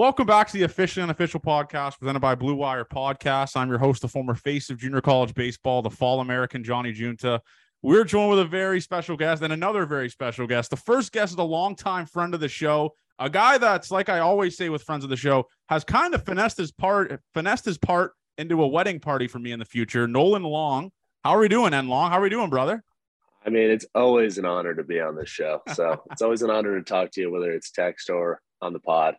Welcome back to the officially unofficial podcast presented by Blue Wire Podcast. I'm your host, the former face of junior college baseball, the fall American Johnny Junta. We're joined with a very special guest and another very special guest. The first guest is a longtime friend of the show, a guy that's like I always say with friends of the show, has kind of finessed his part, finessed his part into a wedding party for me in the future. Nolan Long. How are we doing, N Long? How are we doing, brother? I mean, it's always an honor to be on this show. So it's always an honor to talk to you, whether it's text or on the pod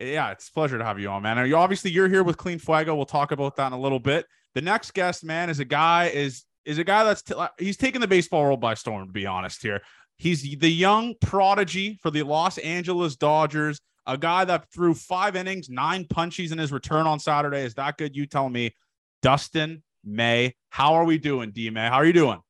yeah, it's a pleasure to have you on, man. You obviously you're here with Clean Fuego. We'll talk about that in a little bit. The next guest, man, is a guy is is a guy that's t- he's taking the baseball world by storm. To be honest, here he's the young prodigy for the Los Angeles Dodgers. A guy that threw five innings, nine punchies in his return on Saturday. Is that good? You tell me. Dustin May, how are we doing, D May? How are you doing?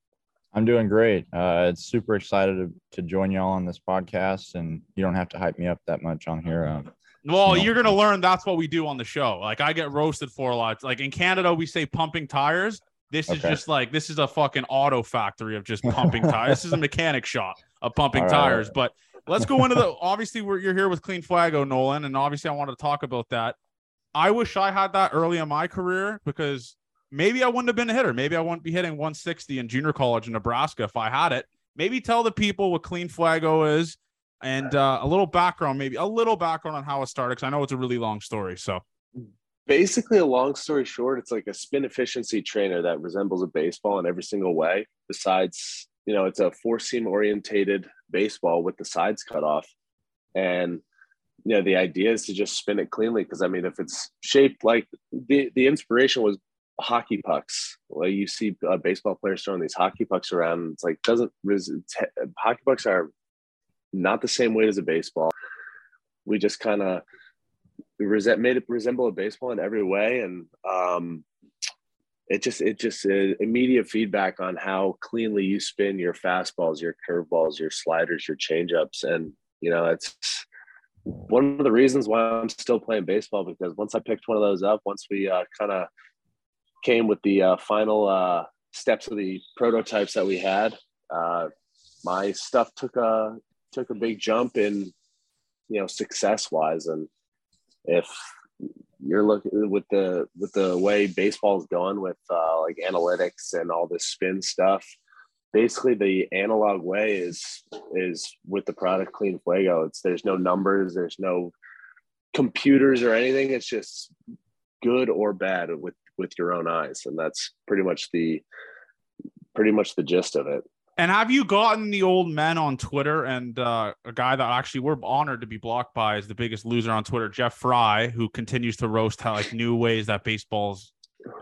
I'm doing great. Uh, it's super excited to, to join y'all on this podcast, and you don't have to hype me up that much on here. Um, well, no. you're gonna learn that's what we do on the show. Like I get roasted for a lot. Like in Canada, we say pumping tires. This is just like this is a fucking auto factory of just pumping tires. This is a mechanic shop of pumping right, tires. Right. But let's go into the obviously we're you're here with Clean Fuego, Nolan, and obviously I want to talk about that. I wish I had that early in my career because maybe I wouldn't have been a hitter. Maybe I wouldn't be hitting 160 in junior college in Nebraska if I had it. Maybe tell the people what Clean Fuego is and uh, a little background, maybe a little background on how it started, because I know it's a really long story. So, basically, a long story short, it's like a spin efficiency trainer that resembles a baseball in every single way. Besides, you know, it's a four seam orientated baseball with the sides cut off, and you know, the idea is to just spin it cleanly. Because I mean, if it's shaped like the the inspiration was hockey pucks. Well, you see uh, baseball players throwing these hockey pucks around. It's like doesn't hockey pucks are not the same weight as a baseball. We just kind of made it resemble a baseball in every way, and um, it just it just uh, immediate feedback on how cleanly you spin your fastballs, your curveballs, your sliders, your changeups, and you know it's one of the reasons why I'm still playing baseball because once I picked one of those up, once we uh, kind of came with the uh, final uh, steps of the prototypes that we had, uh, my stuff took a took a big jump in you know success wise. And if you're looking with the with the way baseball's going with uh, like analytics and all this spin stuff basically the analog way is is with the product clean fuego. It's there's no numbers there's no computers or anything. It's just good or bad with with your own eyes. And that's pretty much the pretty much the gist of it and have you gotten the old men on Twitter and uh, a guy that actually we're honored to be blocked by is the biggest loser on Twitter, Jeff Frye, who continues to roast how like new ways that baseball's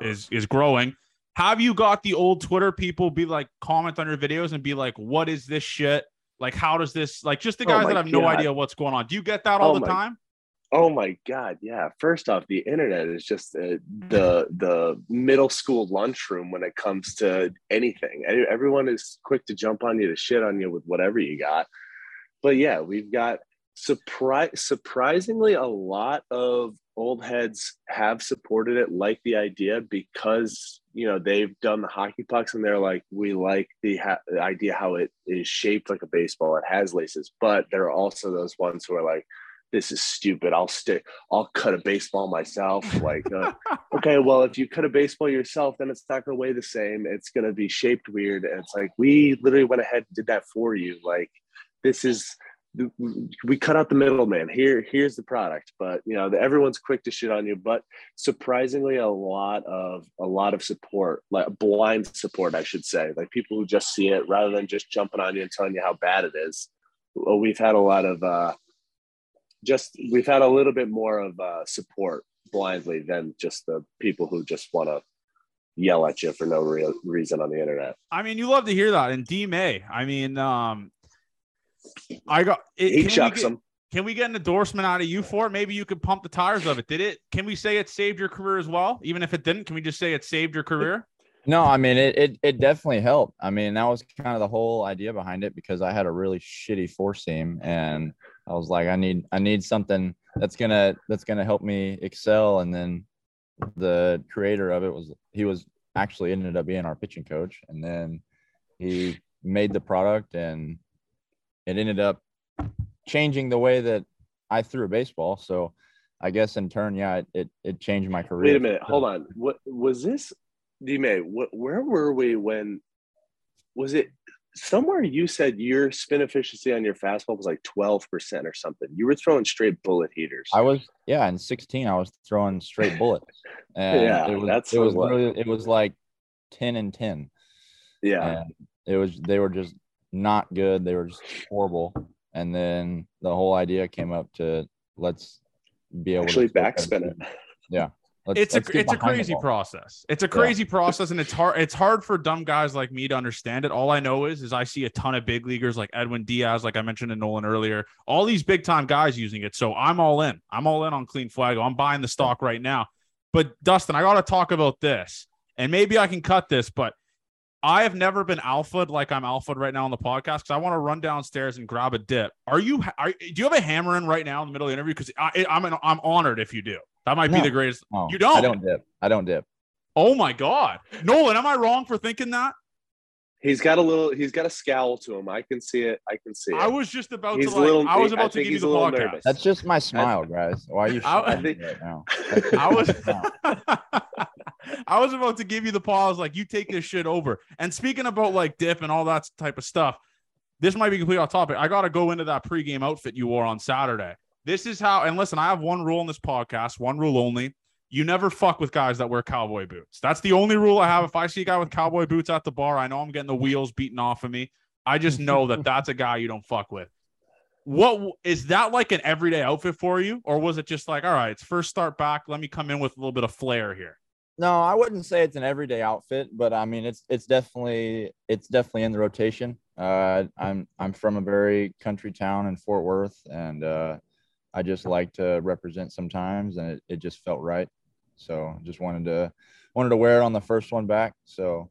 is is growing. Have you got the old Twitter people be like comment on your videos and be like, "What is this shit? Like, how does this like?" Just the oh guys oh that have God. no idea what's going on. Do you get that all oh the my, time? Oh my god, yeah. First off, the internet is just uh, the the middle school lunchroom when it comes to anything. Everyone is quick to jump on you to shit on you with whatever you got. But yeah, we've got surprise surprisingly a lot of old heads have supported it, like the idea because you know they've done the hockey pucks and they're like, we like the, ha- the idea how it is shaped like a baseball. It has laces, but there are also those ones who are like, this is stupid. I'll stick. I'll cut a baseball myself. Like, uh, okay, well, if you cut a baseball yourself, then it's not going to weigh the same. It's going to be shaped weird. And it's like we literally went ahead and did that for you. Like, this is we cut out the middleman. Here, here's the product. But you know, everyone's quick to shit on you. But surprisingly, a lot of a lot of support, like blind support, I should say, like people who just see it rather than just jumping on you and telling you how bad it is. We've had a lot of uh, just we've had a little bit more of uh, support blindly than just the people who just want to yell at you for no real reason on the internet. I mean, you love to hear that. And D May, I mean, um, I got it, he chucks get, them. Can we get an endorsement out of you for it? Maybe you could pump the tires of it. Did it? Can we say it saved your career as well? Even if it didn't, can we just say it saved your career? No, I mean it, it it definitely helped. I mean, that was kind of the whole idea behind it because I had a really shitty four seam and I was like, I need I need something that's gonna that's gonna help me excel. And then the creator of it was he was actually ended up being our pitching coach. And then he made the product and it ended up changing the way that I threw a baseball. So I guess in turn, yeah, it, it, it changed my career. Wait a minute, hold on. What was this? D-May, what, where were we when was it somewhere you said your spin efficiency on your fastball was like 12% or something. You were throwing straight bullet heaters. I was, yeah, in 16, I was throwing straight bullets. And yeah, it was, that's it was literally, it was like 10 and 10. Yeah. And it was, they were just not good. They were just horrible. And then the whole idea came up to let's be able actually to actually backspin it. Yeah. Let's, it's let's a it's a crazy process. It's a crazy yeah. process, and it's hard. It's hard for dumb guys like me to understand it. All I know is, is I see a ton of big leaguers like Edwin Diaz, like I mentioned to Nolan earlier. All these big time guys using it. So I'm all in. I'm all in on Clean Fuego. I'm buying the stock right now. But Dustin, I got to talk about this, and maybe I can cut this, but I have never been alphaed like I'm alphaed right now on the podcast because I want to run downstairs and grab a dip. Are you? Are, do you have a hammer in right now in the middle of the interview? Because I'm an, I'm honored if you do. That might no, be the greatest. No, you don't. I don't dip. I don't dip. Oh my god, Nolan, am I wrong for thinking that? He's got a little. He's got a scowl to him. I can see it. I can see it. I was just about he's to like. Little, I was about I to give you the podcast. Nervous. That's just my smile, guys. Why are you? I, think, right now? I was. I was about to give you the pause, like you take this shit over. And speaking about like dip and all that type of stuff, this might be completely off topic. I got to go into that pregame outfit you wore on Saturday. This is how, and listen, I have one rule in this podcast, one rule only. You never fuck with guys that wear cowboy boots. That's the only rule I have. If I see a guy with cowboy boots at the bar, I know I'm getting the wheels beaten off of me. I just know that that's a guy you don't fuck with. What is that like an everyday outfit for you? Or was it just like, all right, it's first start back. Let me come in with a little bit of flair here? No, I wouldn't say it's an everyday outfit, but I mean it's it's definitely it's definitely in the rotation. Uh, I'm I'm from a very country town in Fort Worth, and uh, I just like to represent sometimes, and it, it just felt right. So just wanted to wanted to wear it on the first one back. So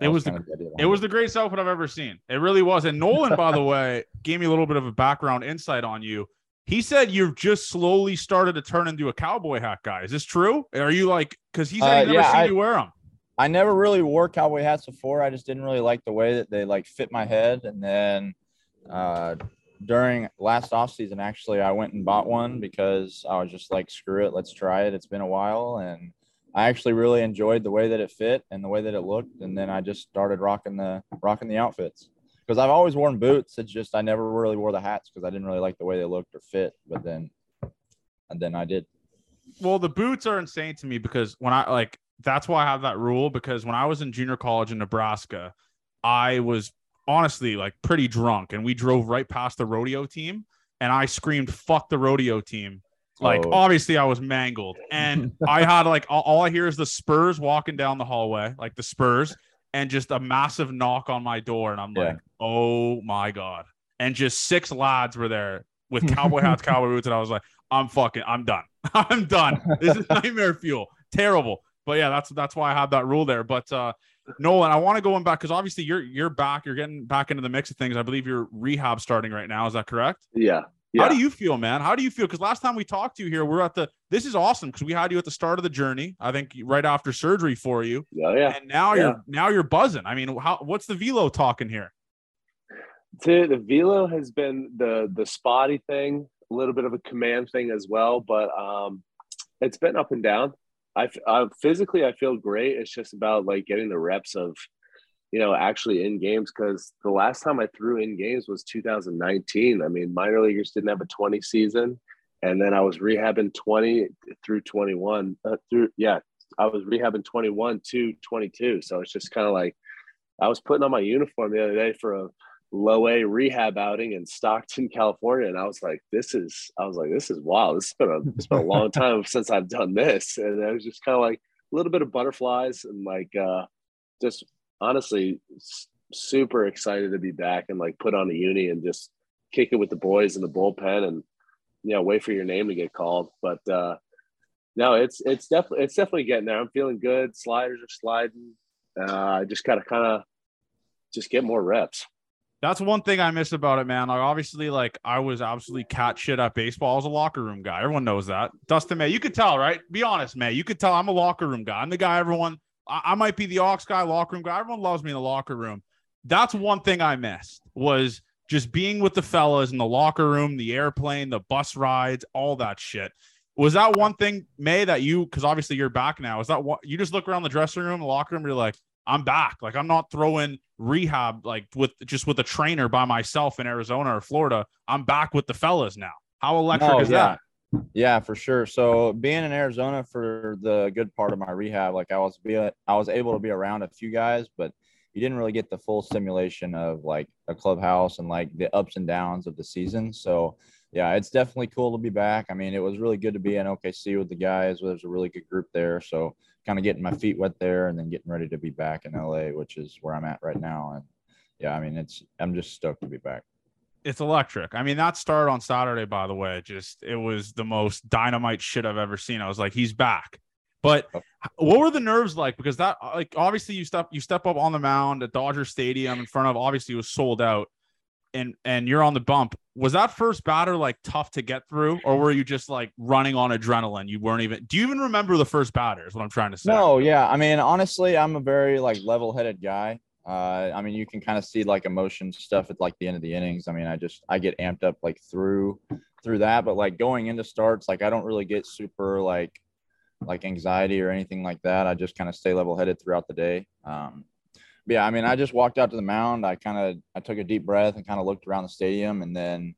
it was, was the it was the greatest outfit I've ever seen. It really was. And Nolan, by the way, gave me a little bit of a background insight on you. He said you've just slowly started to turn into a cowboy hat guy. Is this true? Are you like because he said uh, never yeah, seen I, you wear them? I never really wore cowboy hats before. I just didn't really like the way that they like fit my head. And then uh, during last off season, actually, I went and bought one because I was just like, screw it, let's try it. It's been a while, and I actually really enjoyed the way that it fit and the way that it looked. And then I just started rocking the rocking the outfits because I've always worn boots. It's just I never really wore the hats because I didn't really like the way they looked or fit. But then, and then I did. Well, the boots are insane to me because when I like that's why I have that rule because when I was in junior college in Nebraska, I was honestly like pretty drunk and we drove right past the rodeo team and I screamed fuck the rodeo team. Like oh. obviously I was mangled and I had like all, all I hear is the Spurs walking down the hallway, like the Spurs and just a massive knock on my door. And I'm yeah. like, oh my God. And just six lads were there with cowboy hats, cowboy boots. And I was like, I'm fucking, I'm done. I'm done. This is nightmare fuel. Terrible. But yeah, that's that's why I have that rule there. But uh Nolan, I want to go in back because obviously you're you're back, you're getting back into the mix of things. I believe your rehab starting right now. Is that correct? Yeah. Yeah. How do you feel, man? How do you feel? Because last time we talked to you here, we're at the. This is awesome because we had you at the start of the journey. I think right after surgery for you. Oh, yeah. And now yeah. you're now you're buzzing. I mean, how what's the velo talking here? To the velo has been the the spotty thing, a little bit of a command thing as well, but um, it's been up and down. I, I physically I feel great. It's just about like getting the reps of you know, actually in games because the last time I threw in games was 2019. I mean, minor leaguers didn't have a 20 season, and then I was rehabbing 20 through 21 uh, through yeah, I was rehabbing 21 to 22. So it's just kind of like I was putting on my uniform the other day for a low A rehab outing in Stockton, California, and I was like, this is I was like, this is wild. This has been a it's been a long time since I've done this, and I was just kind of like a little bit of butterflies and like uh just honestly super excited to be back and like put on a uni and just kick it with the boys in the bullpen and you know wait for your name to get called. But uh no it's it's definitely it's definitely getting there. I'm feeling good. Sliders are sliding. Uh i just gotta kind of just get more reps that's one thing I miss about it, man. Like obviously, like I was absolutely cat shit at baseball. I was a locker room guy. Everyone knows that. Dustin May, you could tell, right? Be honest, May. You could tell I'm a locker room guy. I'm the guy everyone I, I might be the aux guy, locker room guy. Everyone loves me in the locker room. That's one thing I missed was just being with the fellas in the locker room, the airplane, the bus rides, all that shit. Was that one thing, May, that you, because obviously you're back now, is that what you just look around the dressing room, the locker room, you're like, I'm back. Like I'm not throwing rehab like with just with a trainer by myself in Arizona or Florida. I'm back with the fellas now. How electric no, is yeah. that? Yeah, for sure. So being in Arizona for the good part of my rehab, like I was be I was able to be around a few guys, but you didn't really get the full simulation of like a clubhouse and like the ups and downs of the season. So yeah, it's definitely cool to be back. I mean, it was really good to be in OKC with the guys. There's a really good group there. So kind of getting my feet wet there and then getting ready to be back in LA, which is where I'm at right now. And yeah, I mean, it's I'm just stoked to be back it's electric. I mean, that start on Saturday, by the way, just it was the most dynamite shit I've ever seen. I was like, he's back. But oh. what were the nerves like? Because that, like, obviously you step you step up on the mound at Dodger Stadium in front of obviously it was sold out, and and you're on the bump. Was that first batter like tough to get through, or were you just like running on adrenaline? You weren't even. Do you even remember the first batter? Is what I'm trying to say. No, yeah. I mean, honestly, I'm a very like level-headed guy. Uh, I mean, you can kind of see like emotion stuff at like the end of the innings. I mean, I just I get amped up like through through that, but like going into starts, like I don't really get super like like anxiety or anything like that. I just kind of stay level headed throughout the day. Um, yeah, I mean, I just walked out to the mound. I kind of I took a deep breath and kind of looked around the stadium, and then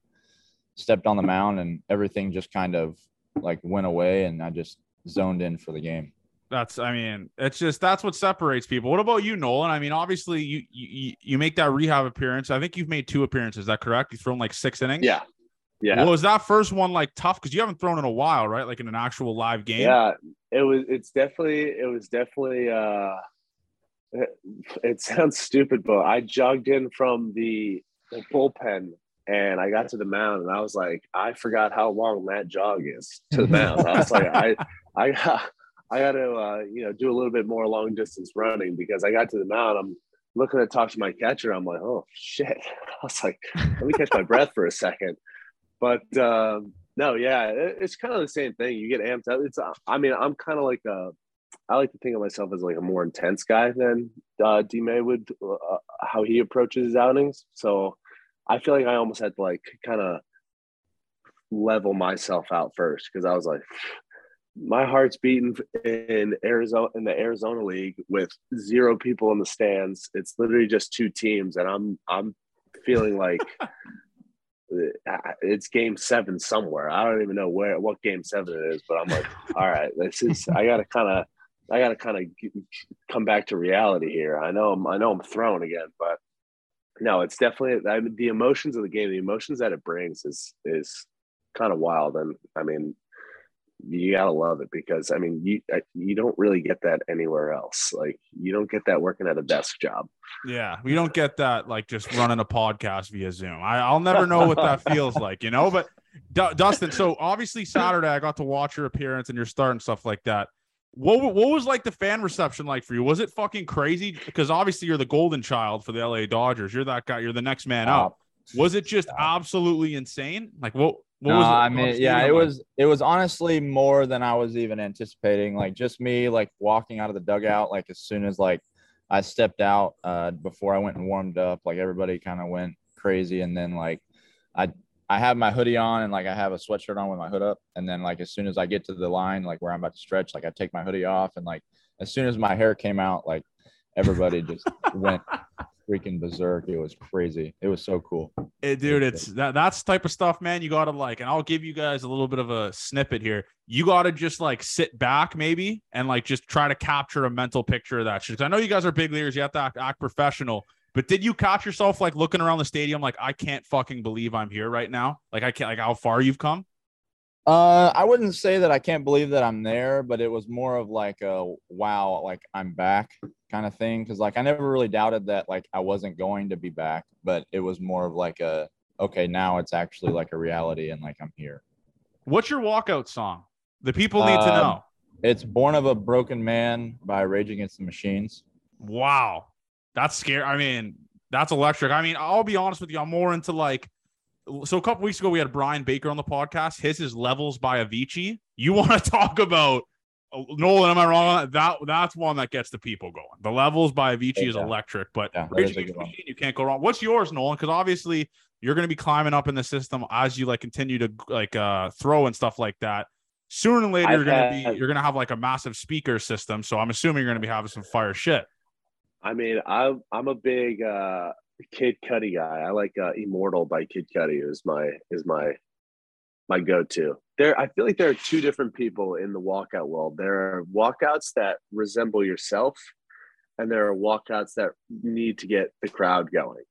stepped on the mound, and everything just kind of like went away, and I just zoned in for the game. That's, I mean, it's just that's what separates people. What about you, Nolan? I mean, obviously, you you you make that rehab appearance. I think you've made two appearances. Is that correct? You've thrown like six innings. Yeah, yeah. Well, was that first one like tough because you haven't thrown in a while, right? Like in an actual live game. Yeah, it was. It's definitely. It was definitely. uh It, sounds stupid, but I jogged in from the, the bullpen and I got to the mound and I was like, I forgot how long that jog is to the mound. I was like, I, I, I got to, uh, you know, do a little bit more long distance running because I got to the mound. I'm looking to talk to my catcher. I'm like, oh shit. I was like, let me catch my breath for a second. But um, no, yeah, it, it's kind of the same thing. You get amped up. It's, uh, I mean, I'm kind of like a, I like to think of myself as like a more intense guy than uh, D May would, uh, how he approaches his outings. So I feel like I almost had to like kind of level myself out first because I was like, my heart's beating in Arizona in the Arizona League with zero people in the stands. It's literally just two teams, and I'm I'm feeling like it's game seven somewhere. I don't even know where what game seven it is, but I'm like, all right, this is I gotta kind of I gotta kind of come back to reality here. I know I'm I know I'm thrown again, but no, it's definitely I mean, the emotions of the game, the emotions that it brings is is kind of wild, and I mean you gotta love it because I mean you you don't really get that anywhere else. Like you don't get that working at a desk job. Yeah, we don't get that like just running a podcast via Zoom. I, will never know what that feels like, you know. But D- Dustin, so obviously Saturday I got to watch your appearance and your start and stuff like that. What what was like the fan reception like for you? Was it fucking crazy? Because obviously you're the golden child for the LA Dodgers. You're that guy. You're the next man up. Was it just absolutely insane? Like what What no, was it? I mean, was yeah, it like? was it was honestly more than I was even anticipating. Like just me like walking out of the dugout, like as soon as like I stepped out uh before I went and warmed up, like everybody kind of went crazy. And then like I I have my hoodie on and like I have a sweatshirt on with my hood up. And then like as soon as I get to the line, like where I'm about to stretch, like I take my hoodie off and like as soon as my hair came out, like everybody just went freaking berserk. It was crazy. It was so cool. Eh, dude, it's that that's type of stuff, man. You gotta like, and I'll give you guys a little bit of a snippet here. You gotta just like sit back, maybe, and like just try to capture a mental picture of that shit. I know you guys are big leaders. You have to act, act professional. But did you catch yourself like looking around the stadium, like I can't fucking believe I'm here right now? Like I can't, like how far you've come? Uh, I wouldn't say that I can't believe that I'm there, but it was more of like a wow, like I'm back kind of thing. Cause like I never really doubted that like I wasn't going to be back, but it was more of like a okay, now it's actually like a reality and like I'm here. What's your walkout song? The people need to Um, know. It's Born of a Broken Man by Rage Against the Machines. Wow. That's scary. I mean, that's electric. I mean, I'll be honest with you. I'm more into like, so a couple weeks ago, we had Brian Baker on the podcast. His is Levels by Avicii. You want to talk about uh, Nolan? Am I wrong on that? that? That's one that gets the people going. The Levels by Avicii is electric, but Yeah, is a Against good the one. Machine, you can't go wrong. What's yours, Nolan? Because obviously you're going to be climbing up in the system as you like continue to like uh throw and stuff like that. Sooner than later, I've you're gonna be you're gonna have like a massive speaker system. So I'm assuming you're gonna be having some fire shit. I mean, I'm I'm a big uh, Kid Cudi guy. I like uh, "Immortal" by Kid Cudi is my is my my go-to. There, I feel like there are two different people in the walkout world. There are walkouts that resemble yourself, and there are walkouts that need to get the crowd going.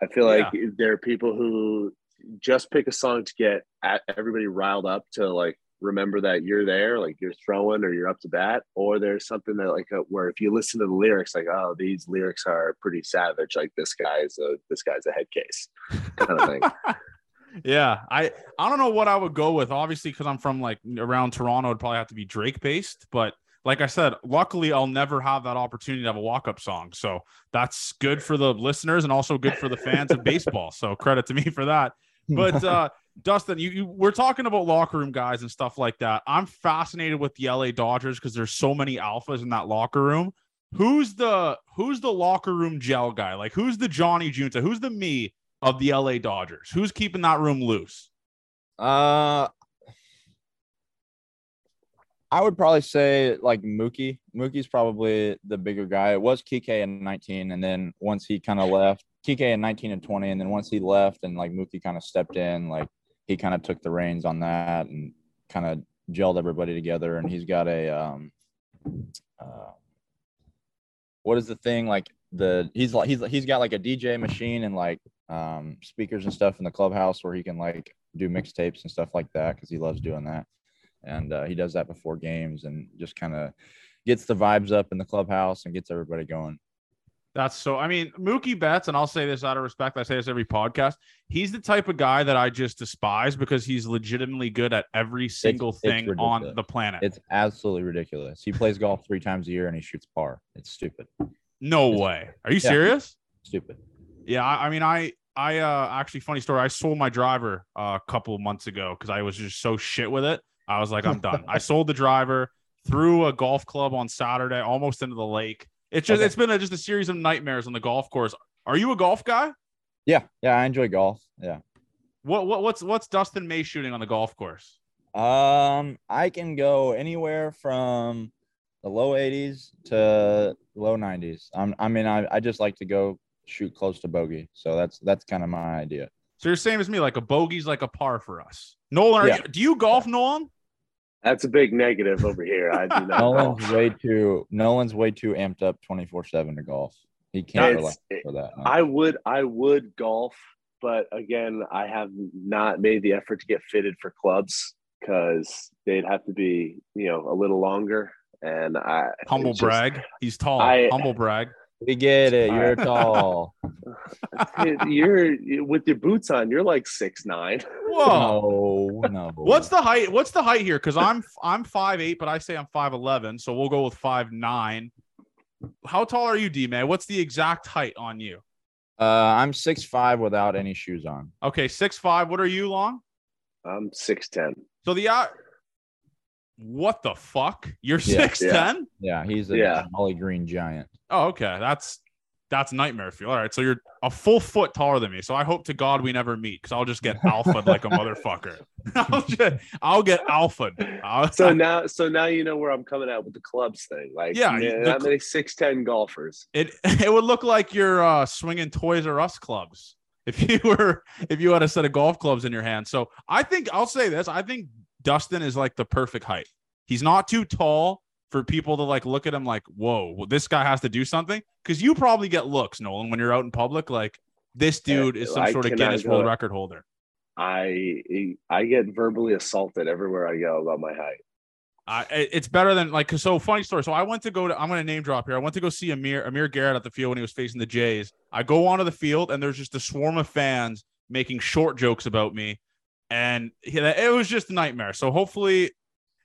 I feel like there are people who just pick a song to get at everybody riled up to like remember that you're there, like you're throwing or you're up to bat, or there's something that like uh where if you listen to the lyrics, like oh these lyrics are pretty savage, like this guy's a this guy's a head case kind of thing. yeah, I I don't know what I would go with. Obviously, because I'm from like around Toronto, it'd probably have to be Drake based. But like I said, luckily I'll never have that opportunity to have a walk up song. So that's good for the listeners and also good for the fans of baseball. So credit to me for that. But uh Dustin, you, you we're talking about locker room guys and stuff like that. I'm fascinated with the LA Dodgers because there's so many alphas in that locker room. Who's the who's the locker room gel guy? Like who's the Johnny Junta? Who's the me of the LA Dodgers? Who's keeping that room loose? Uh, I would probably say like Mookie. Mookie's probably the bigger guy. It was Kike in 19, and then once he kind of left, Kike in 19 and 20, and then once he left and like Mookie kind of stepped in, like he kind of took the reins on that and kind of gelled everybody together. And he's got a um, uh, what is the thing like the he's like he's he's got like a DJ machine and like um speakers and stuff in the clubhouse where he can like do mixtapes and stuff like that because he loves doing that and uh, he does that before games and just kind of gets the vibes up in the clubhouse and gets everybody going That's so. I mean, Mookie Betts, and I'll say this out of respect. I say this every podcast. He's the type of guy that I just despise because he's legitimately good at every single it's thing on the planet. it's absolutely ridiculous he plays golf three times a year and he shoots par it's stupid no it's- way. Are you Yeah. serious? stupid Yeah, I, I mean, I, I, uh, actually, funny story. I sold my driver uh, a couple of months ago because I was just so shit with it. I was like, I'm done. I sold the driver, threw a golf club on Saturday, almost into the lake. It's just, Okay. it's been a, just a series of nightmares on the golf course. Are you a golf guy? yeah yeah i enjoy golf yeah What, what, what's, what's Dustin May shooting on the golf course? Um, I can go anywhere from the low 80s to low 90s. I'm, I mean, I, I just like to go shoot close to bogey. So that's that's kind of my idea. So you're same as me, like a bogey's like a par for us. Nolan, are Yeah. you, do you golf, Nolan? That's a big negative over here. I do not. Nolan's way too Nolan's way too amped up 24 seven to golf. He can't It's- relax for that. no. I would I would golf, but again, I have not made the effort to get fitted for clubs because they'd have to be, you know, a little longer. And I Humble it's just- brag. He's tall. I- Humble brag. We get it. You're tall. you're with your boots on, you're like six nine. Whoa. No, no. What's the height? What's the height here? Because I'm I'm five eight, but I say I'm five eleven, so we'll go with five nine. How tall are you, D man? What's the exact height on you? Uh, I'm six five without any shoes on. Okay, six five. What are you long? I'm six ten. So the uh, what the fuck? You're six Yeah. ten? Yeah, he's a Yeah. Molly Green giant. Oh, okay. That's that's nightmare feel. All right, so you're a full foot taller than me. So I hope to God we never meet because I'll just get alpha like a motherfucker. I'll, just, I'll get alpha. So now, so now you know where I'm coming out with the clubs thing. Like, Yeah, yeah, the not many six ten golfers. it it would look like you're uh, swinging Toys R Us clubs if you were if you had a set of golf clubs in your hand. So I think I'll say this: I think Dustin is like the perfect height. He's not too tall for people to like look at him like, whoa, well, this guy has to do something. Because you probably get looks, Nolan, when you're out in public. Like this dude is some I sort of Guinness World Record holder. I I get verbally assaulted everywhere I go about my height. Uh, it's better than like so funny story. So I went to go to I'm gonna name drop here. I went to go see Amir Amir Garrett at the field when he was facing the Jays. I go onto the field and there's just a swarm of fans making short jokes about me, and it was just a nightmare. So hopefully,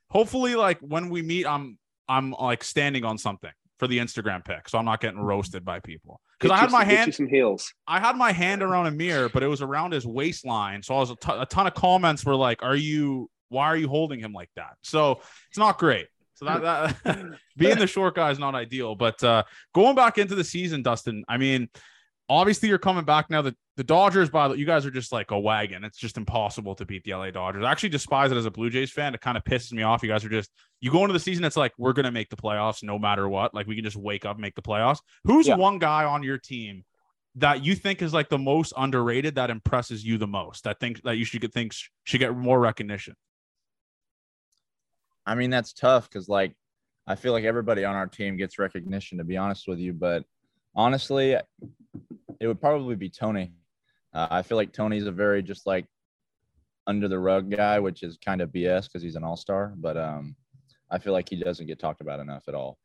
hopefully like when we meet, I'm I'm like standing on something for the Instagram pic, so I'm not getting roasted by people. Because I had my hand some heels. I had my hand around Amir, but it was around his waistline. So I was a ton- ton of comments were like, "Are you? Why are you holding him like that?" So it's not great. So that, that being the short guy is not ideal. But uh, going back into the season, Dustin. I mean, obviously you're coming back now. The the Dodgers, by the you guys are just like a wagon. It's just impossible to beat the LA Dodgers. I actually despise it as a Blue Jays fan. It kind of pisses me off. You guys are just you go into the season. It's like we're gonna make the playoffs no matter what. Like we can just wake up and make the playoffs. Who's Yeah. one guy on your team that you think is like the most underrated that impresses you the most that think that you should get things should get more recognition I mean, that's tough because like I feel like everybody on our team gets recognition, to be honest with you. But honestly, it would probably be Tony. Uh, I feel like Tony's a very just like under the rug guy, which is kind of BS because he's an all star. But um, I feel like he doesn't get talked about enough at all.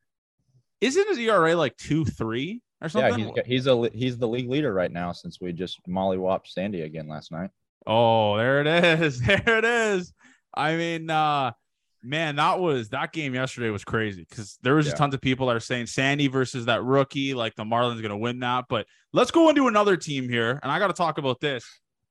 isn't his era like two three or something he's got- he's a he's the league leader right now since we just Molly mollywopped Sandy again last night. oh there it is there it is i mean uh man that was that game yesterday was crazy because there was just Yeah. tons of people that are saying sandy versus that rookie like the marlins gonna win that but let's go into another team here and i gotta talk about this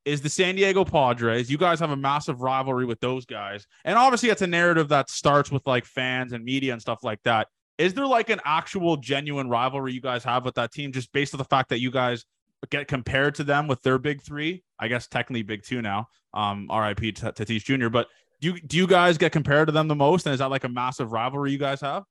is the San Diego Padres. You guys have a massive rivalry with those guys. And obviously, it's a narrative that starts with like fans and media and stuff like that. Is there like an actual genuine rivalry you guys have with that team just based on the fact that you guys get compared to them with their big three? I guess technically big two now. Um, RIP Tatis Jr. But do you, do you guys get compared to them the most? And is that like a massive rivalry you guys have?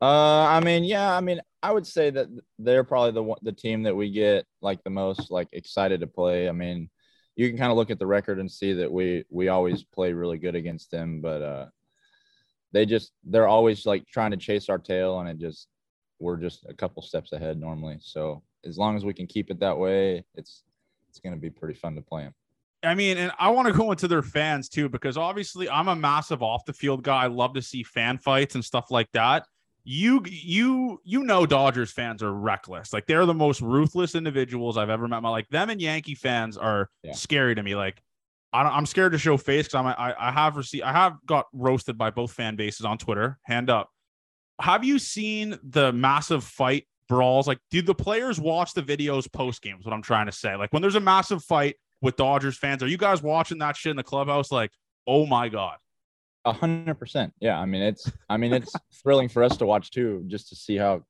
Uh, I mean, yeah, I mean, I would say that they're probably the one, the team that we get like the most like excited to play. I mean, you can kind of look at the record and see that we we always play really good against them, but uh, they just they're always like trying to chase our tail, and it just we're just a couple steps ahead normally. So as long as we can keep it that way, it's it's gonna be pretty fun to play them. I mean, and I want to go into their fans too, because obviously I'm a massive off the field guy. I love to see fan fights and stuff like that. You, you, you know, Dodgers fans are reckless. Like they're the most ruthless individuals I've ever met. My like them and Yankee fans are Yeah. scary to me. Like I don't, I'm scared to show face because I'm, I, I have received, I have got roasted by both fan bases on Twitter. Hand up. Have you seen the massive fight brawls? Like, do the players watch the videos post games? What I'm trying to say, like when there's a massive fight with Dodgers fans, are you guys watching that shit in the clubhouse? Like, oh my god, A hundred percent. Yeah. I mean, it's, I mean, it's thrilling for us to watch too, just to see how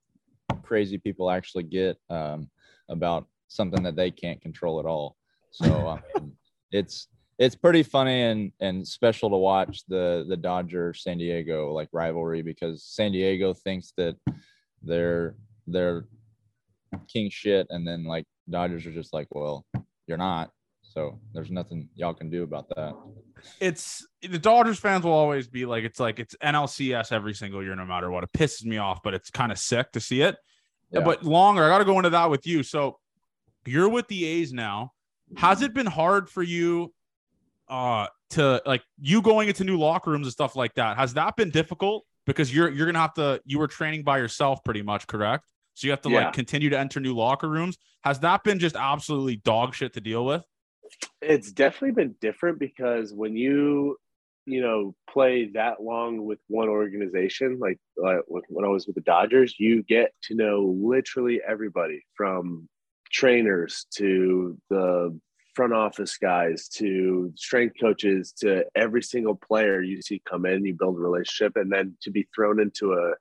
crazy people actually get um, about something that they can't control at all. So mean, it's, it's pretty funny and, and special to watch the, the Dodger San Diego like rivalry because San Diego thinks that they're, they're king shit. And then like Dodgers are just like, well, you're not. So there's nothing y'all can do about that. it's the Dodgers fans will always be like, it's like it's NLCS every single year, no matter what. It pisses me off, but it's kind of sick to see it. Yeah. But longer, I got to go into that with you. So you're with the A's now. Has it been hard for you uh to like you going into new locker rooms and stuff like that? Has that been difficult? Because you're you're gonna have to you were training by yourself pretty much, correct? So you have to Yeah. like continue to enter new locker rooms. Has that been just absolutely dog shit to deal with? It's definitely been different because when you, you know, play that long with one organization, like, like when I was with the Dodgers, you get to know literally everybody from trainers to the front office guys to strength coaches to every single player you see come in, you build a relationship, and then to be thrown into a,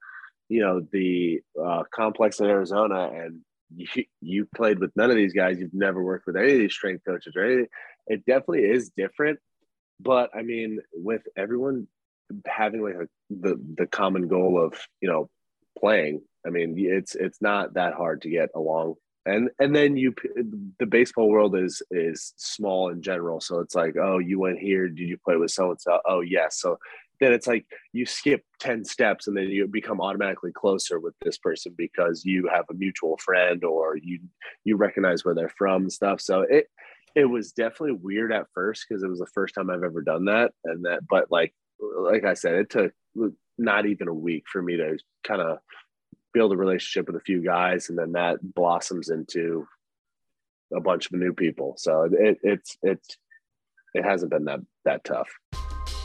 you know, the uh, complex in Arizona and you, you played with none of these guys. You've never worked with any of these strength coaches or anything. It definitely is different. But I mean, with everyone having like a, the the common goal of you know playing, I mean, it's it's not that hard to get along. And and then you the baseball world is is small in general, so it's like, oh, you went here. Did you play with so and so? Oh, yes. So then it's like you skip 10 steps and then you become automatically closer with this person because you have a mutual friend or you you recognize where they're from and stuff. So it it was definitely weird at first because it was the first time i've ever done that. And that but like like i said it took not even a week for me to kind of build a relationship with a few guys and then that blossoms into a bunch of new people. So it, it's it's it hasn't been that that tough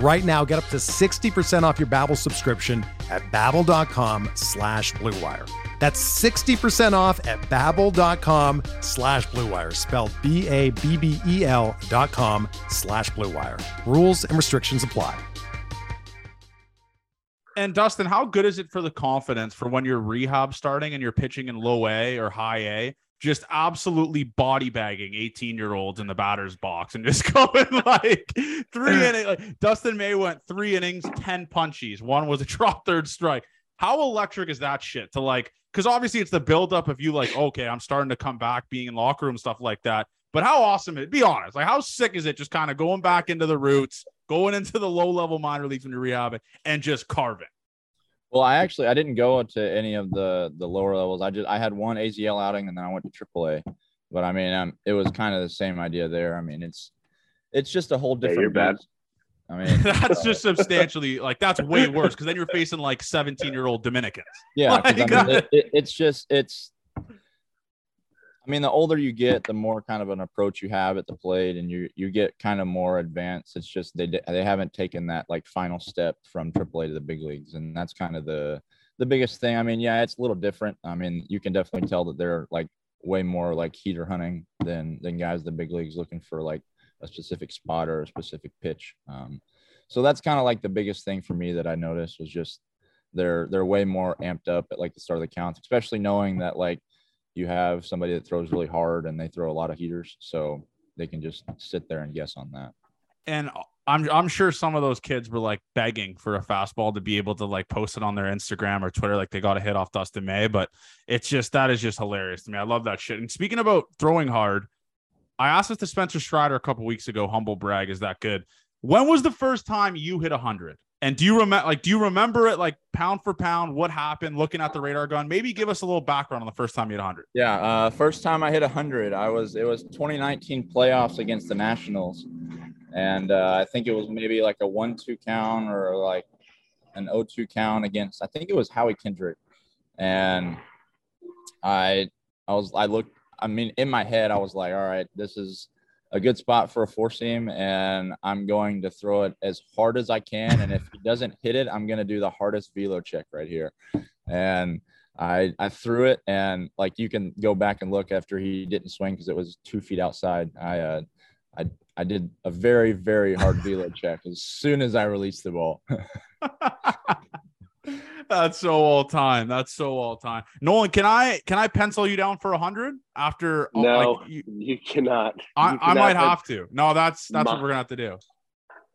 Right now, get up to 60% off your Babbel subscription at babbel.com slash bluewire. That's 60% off at babbel.com slash bluewire, spelled B-A-B-B-E-L dot com slash bluewire. Rules and restrictions apply. And Dustin, how good is it for the confidence for when you're rehab starting and you're pitching in low A or high A just absolutely body bagging 18 year olds in the batter's box and just going like three innings. Like Dustin May went three innings, 10 punchies. One was a drop third strike. How electric is that shit to like? Because obviously it's the buildup of you like, okay, I'm starting to come back, being in locker room stuff like that. But how awesome it? Be honest, like how sick is it? Just kind of going back into the roots, going into the low level minor leagues when you're rehabbing, and just carving. Well, I actually I didn't go to any of the the lower levels. I just I had one AZL outing and then I went to AAA. But I mean, um, it was kind of the same idea there. I mean, it's it's just a whole different. Yeah, you're bad. I mean, that's uh, just substantially like that's way worse because then you're facing like 17 year old Dominicans. Yeah, like, I mean, it, it, it's just it's I mean, the older you get, the more kind of an approach you have at the plate, and you you get kind of more advanced. It's just they they haven't taken that like final step from AAA to the big leagues, and that's kind of the the biggest thing. I mean, yeah, it's a little different. I mean, you can definitely tell that they're like way more like heater hunting than than guys the big leagues looking for like a specific spot or a specific pitch. Um, so that's kind of like the biggest thing for me that I noticed was just they're they're way more amped up at like the start of the counts, especially knowing that like you have somebody that throws really hard and they throw a lot of heaters, so they can just sit there and guess on that. And I'm I'm sure some of those kids were like begging for a fastball to be able to like post it on their Instagram or Twitter, like they got a hit off Dustin May. But it's just that is just hilarious to me. I love that shit. And speaking about throwing hard, I asked this to Spencer Strider a couple weeks ago. Humble brag, is that good? When was the first time you hit hundred? And do you remember like do you remember it like pound for pound what happened looking at the radar gun? Maybe give us a little background on the first time you hit 100. Yeah, uh, first time I hit 100, I was it was 2019 playoffs against the Nationals. And uh, I think it was maybe like a 1-2 count or like an 0-2 count against I think it was Howie Kendrick. And I I was I looked I mean in my head I was like, all right, this is a good spot for a four seam and I'm going to throw it as hard as I can. And if he doesn't hit it, I'm going to do the hardest velo check right here. And I, I threw it and like you can go back and look after he didn't swing because it was two feet outside. I, uh, I, I did a very, very hard velo check as soon as I released the ball. That's so all time. That's so all time. Nolan, can I can I pencil you down for a hundred after? Oh, no, like, you, you, cannot. I, you cannot. I might have to. No, that's that's my, what we're gonna have to do.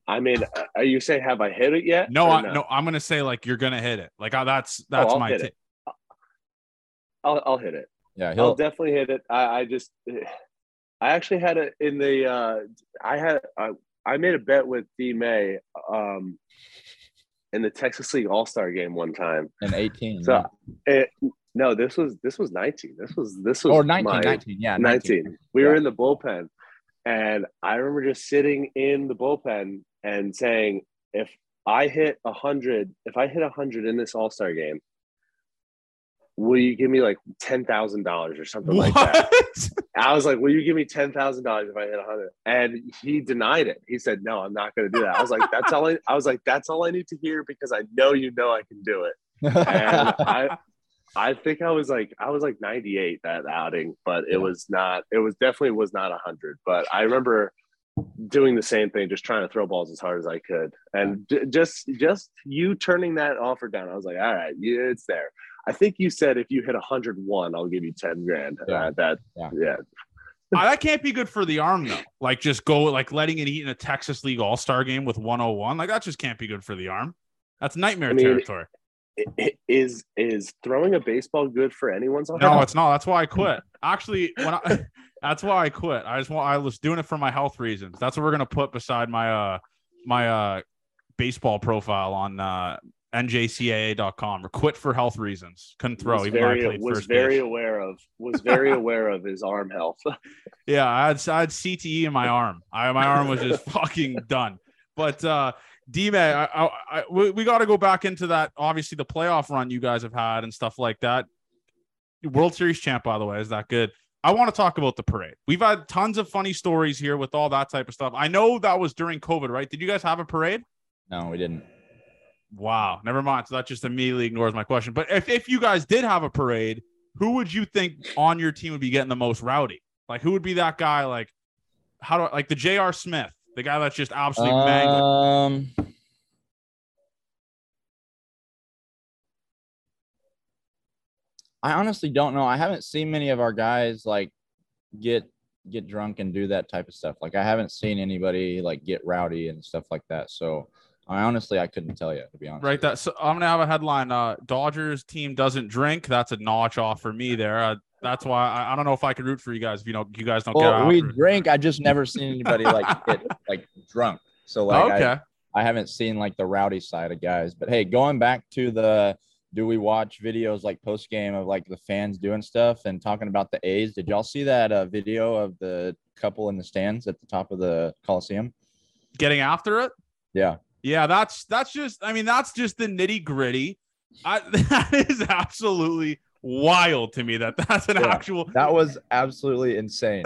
I mean, are you saying have I hit it yet? No, I, no? no. I'm gonna say like you're gonna hit it. Like oh, that's that's oh, my. T- I'll I'll hit it. Yeah, I'll he'll. definitely hit it. I, I just, I actually had it in the. Uh, I had I, I made a bet with D May um, in the Texas League All Star game one time. in 18. So yeah. it, no, this was this was 19. This was this was or 19, my- 19. Yeah, 19. We were in the bullpen, and I remember just sitting in the bullpen and saying, if I hit a hundred, if I hit a hundred in this All Star game, will you give me like ten thousand dollars or something like that? I was like, will you give me ten thousand dollars if I hit a hundred? And he denied it. He said, no, I'm not going to do that. I was like, that's all I. I was like, that's all I need to hear because I know you know I can do it. And I, I think I was like I was like 98 that outing, but it was not. It was definitely was not 100. But I remember doing the same thing, just trying to throw balls as hard as I could, and just just you turning that offer down. I was like, all right, it's there. I think you said if you hit 101, I'll give you 10 grand. Yeah. Uh, that Yeah. yeah. Uh, that can't be good for the arm though. Like just go like letting it eat in a Texas League All Star game with 101. Like that just can't be good for the arm. That's nightmare I mean, territory. I- I- Is is throwing a baseball good for anyone's arm? No, it's not. That's why I quit. Actually, when I that's why I quit. I just want I was doing it for my health reasons. That's what we're gonna put beside my uh my uh baseball profile on uh njcaa.com or quit for health reasons. Couldn't throw was even though I very played was first very base. aware of was very aware of his arm health. Yeah, I had I had CTE in my arm. I my arm was just fucking done. But uh D-May, I, I, I, we, we got to go back into that. Obviously, the playoff run you guys have had and stuff like that. World Series champ, by the way, is that good? I want to talk about the parade. We've had tons of funny stories here with all that type of stuff. I know that was during COVID, right? Did you guys have a parade? no, we didn't. Wow, never mind. So that just immediately ignores my question. But if, if you guys did have a parade, who would you think on your team would be getting the most rowdy? Like who would be that guy? Like how do I like the J.R. Smith, the guy that's just absolutely mangling? Um, I honestly don't know. I haven't seen many of our guys like get get drunk and do that type of stuff. Like I haven't seen anybody like get rowdy and stuff like that. So I honestly I couldn't tell you to be honest. Right. with you. That so I'm gonna have a headline. Uh, Dodgers team doesn't drink. That's a notch off for me there. Uh, that's why I, I don't know if I could root for you guys if you don't you guys don't get Well, out. we drink. I just never seen anybody like get like drunk. So like I- okay. I haven't seen like the rowdy side of guys. But hey, going back to the do we watch videos like post game of like the fans doing stuff and talking about the A's? Did y'all see that uh, video of the couple in the stands at the top of the Coliseum? Getting after it. Yeah. Yeah, that's that's just I mean that's just the nitty gritty. I that is absolutely wild to me that that's an Yeah, actual That was absolutely insane.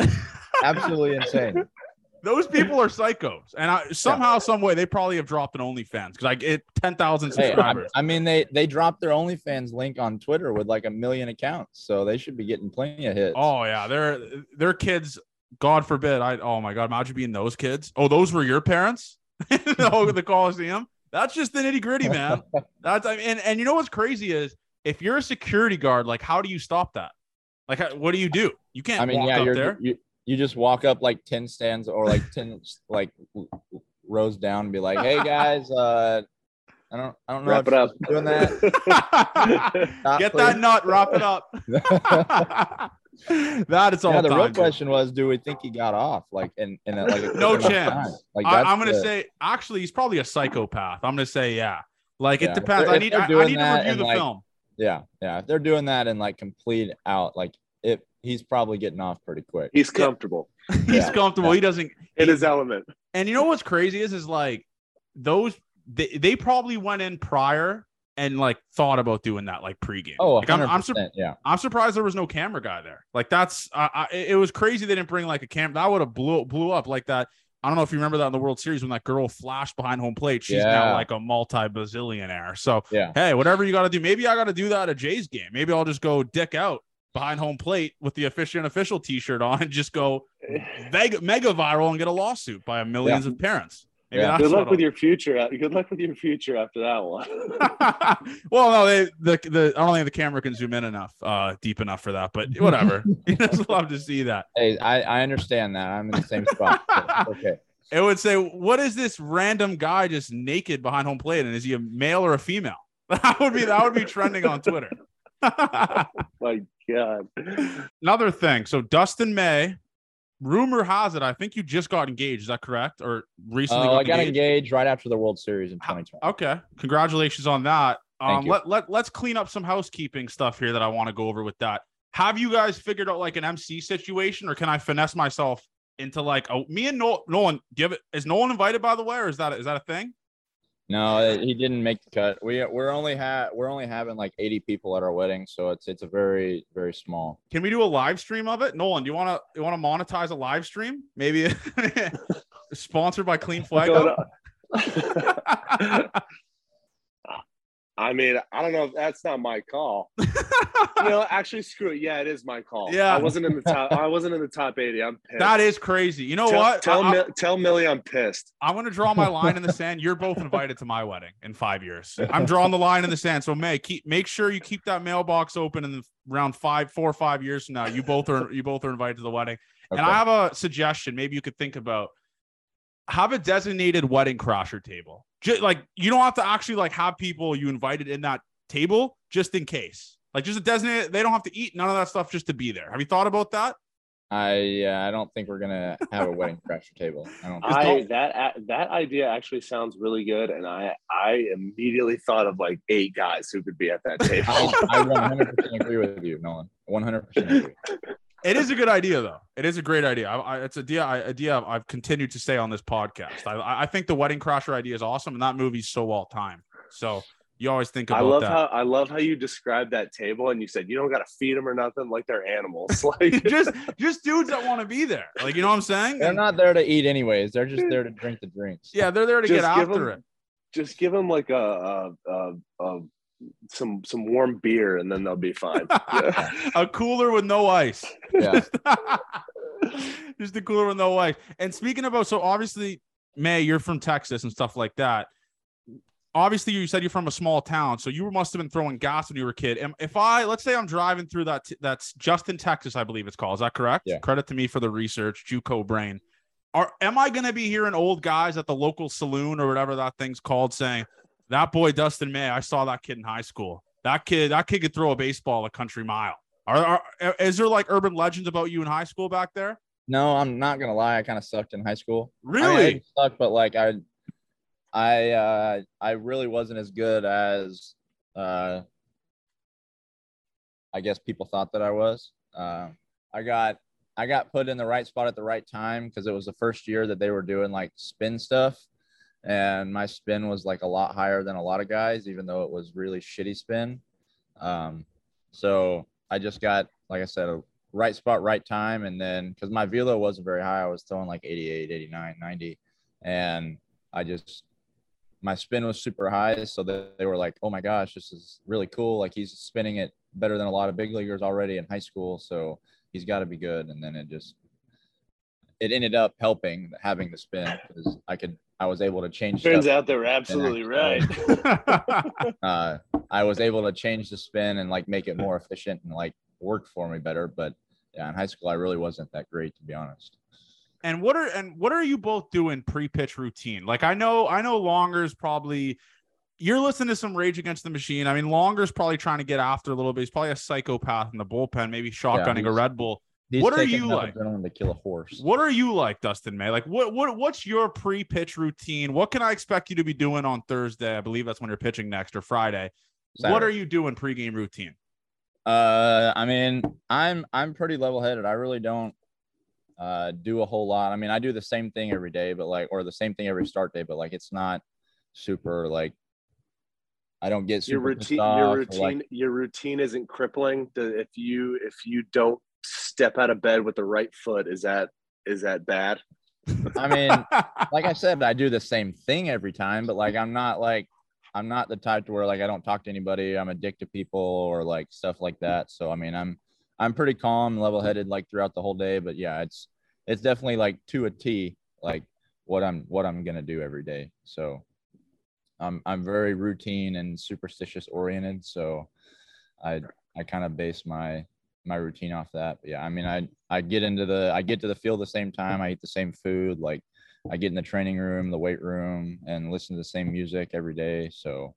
absolutely insane. those people are psychos and I, somehow some way they probably have dropped an OnlyFans because I get ten thousand Hey, I, subscribers. I mean they they dropped their OnlyFans link on Twitter with like a million accounts, so they should be getting plenty of hits. oh yeah, they're they're kids. God forbid. I oh my god, imagine being those kids. Oh, those were your parents. The hog of the Coliseum. That's just the nitty gritty, man. That's I mean, and and you know what's crazy is if you're a security guard, like how do you stop that? Like how- what do you do? You can't I mean, walk yeah, up you're there. you you just walk up like ten stands or like ten like rows down and be like, "Hey guys, uh, I don't I don't know Wrap if it up. doing that." Not Get that nut, wrap it up. that is all. yeah, the real dude. question was, do we think he got off? Like and in a, like No chance. Like I, i'm gonna the- say actually he's probably a psychopath. I'm gonna say yeah. Like Yeah, it depends. they're- I need I, I need to review the like, film. yeah, yeah. If they're doing that and like complete out, like it, he's probably getting off pretty quick. He's comfortable He's yeah, comfortable. yeah. He doesn't. in his element. And you know what's crazy is is like those they, they probably went in prior and like thought about doing that like pregame. Oh, like, I'm, I'm, sur- yeah. I'm surprised there was no camera guy there. Like that's I, I, it was crazy they didn't bring like a camera. That would have blew blew up like that. I don't know if you remember that in the World Series when that girl flashed behind home plate. She's now like a multi bazillionaire. So Yeah. hey, whatever you got to do. Maybe I got to do that at a Jays game. Maybe I'll just go dick out behind home plate with the official official T-shirt on and just go mega mega viral and get a lawsuit by millions of parents. Maybe Yeah. Good luck what with your future. Good luck with your future after that one. Well, no, they the the I don't think the camera can zoom in enough, uh, deep enough for that. But whatever, you just love to see that. Hey, I, I understand that. I'm in the same spot. okay. It would say, "What is this random guy just naked behind home plate? And is he a male or a female?" That would be that would be trending on Twitter. My God. Another thing. So Dustin May, rumor has it, I think you just got engaged. Is that correct? Or recently? Oh, got I got engaged? engaged right after the World Series in 2020. Okay. Congratulations on that. Um, let, let, let's clean up some housekeeping stuff here that I want to go over with that. Have you guys figured out like an MC situation or can I finesse myself into like, oh, me and Nolan, do you have, is Nolan invited by the way, or is that, is that a thing? No, he didn't make the cut. We we're only ha- we're only having like 80 people at our wedding, so it's it's a very very small. Can we do a live stream of it? Nolan, do you want to, you want to monetize a live stream? Maybe sponsored by Clean Flag. I mean, I don't know if that's not my call. you know, actually, screw it. Yeah, it is my call. Yeah. I wasn't in the top. I wasn't in the top eighty. I'm pissed. that is crazy. You know tell, what? Tell I, I, tell Millie I'm pissed. I'm going to draw my line in the sand. You're both invited to my wedding in five years. I'm drawing the line in the sand. So May, keep make sure you keep that mailbox open in the around five, four or five years from now. You both are you both are invited to the wedding. Okay. And I have a suggestion. Maybe you could think about have a designated wedding crasher table. Just like you don't have to actually like have people you invited in that table just in case. Like just a designated. They don't have to eat none of that stuff just to be there. Have you thought about that? I yeah, I don't think we're gonna have a wedding crasher table. I don't. Just I that that idea actually sounds really good, and I I immediately thought of like eight guys who could be at that table. I, I 100% agree with you, Nolan. 100% agree. It is a good idea, though. It is a great idea. I, I, it's a idea, I, idea I've continued to say on this podcast. I, I- I think the wedding crasher idea is awesome, and that movie's so all time. So you always think about. I love that. how I love how you described that table, and you said you don't got to feed them or nothing, like they're animals. Like just just dudes that want to be there. Like you know what I'm saying? They're And- not there to eat anyways. They're just there to drink the drinks. yeah, they're there to Just get give after them- it. just give them like a, a, a, a some some warm beer, and then they'll be fine. Yeah. a cooler with no ice. Yeah. just a cooler with no ice. And speaking about, so obviously, May, you're from Texas and stuff like that. Obviously, you said you're from a small town, so you must have been throwing gas when you were a kid. And if I, let's say, I'm driving through that, that's Justin, Texas, I believe it's called. Is that correct? Yeah. Credit to me for the research, JUCO brain. Are am I going to be hearing old guys at the local saloon or whatever that thing's called saying, "That boy Dustin May, I saw that kid in high school. That kid, that kid could throw a baseball a country mile." Are, are is there like urban legends about you in high school back there? No, I'm not gonna lie. I kind of sucked in high school. I mean, I Really? didn't but like I, I, uh, I really wasn't as good as, uh, I guess people thought that I was. Uh, I got, I got put in the right spot at the right time because it was the first year that they were doing like spin stuff, and my spin was like a lot higher than a lot of guys, even though it was really shitty spin. Um, so I just got, like I said, a right spot, right time. And then because my velo wasn't very high, I was throwing like 88, 89, 90. And I just, my spin was super high. So they were like, oh my gosh, this is really cool. Like he's spinning it better than a lot of big leaguers already in high school. So he's got to be good. And then it just, it ended up helping having the spin because I could, I was able to change. Turns stuff. out they're absolutely right. uh, I was able to change the spin and like make it more efficient and like work for me better. But yeah, in high school, I really wasn't that great to be honest. and what are and what are you both doing pre-pitch routine? Like I know I know Longer's probably you're listening to some Rage Against the Machine. I mean, Longer's probably trying to get after a little bit. He's probably a psychopath in the bullpen, maybe shotgunning a Red Bull. He's What are taking you enough like? adrenaline to kill a horse. What are you like, Dustin May? Like what what what's your pre-pitch routine? What can I expect you to be doing on Thursday? I believe that's when you're pitching next or Friday. What are you doing pre-game routine? Uh, I mean, I'm I'm pretty level-headed. I really don't uh do a whole lot. I mean, I do the same thing every day, but like, or the same thing every start day, but like, it's not super like. I don't get your super pissed routine your routine like, your routine isn't crippling The- if you if you don't step out of bed with the right foot is that is that bad I mean, like I said, I do the same thing every time, but like I'm not like I'm not the type to where like I don't talk to anybody. I'm a dick to people or like stuff like that. So I mean, I'm I'm pretty calm, level headed like throughout the whole day. But yeah, it's it's definitely like to a T, like what I'm what I'm gonna do every day. So I'm I'm very routine and superstitious oriented. So I I kind of base my my routine off that. But yeah, I mean, I I get into the I get to the field the same time. I eat the same food. Like I get in the training room, the weight room, and listen to the same music every day. So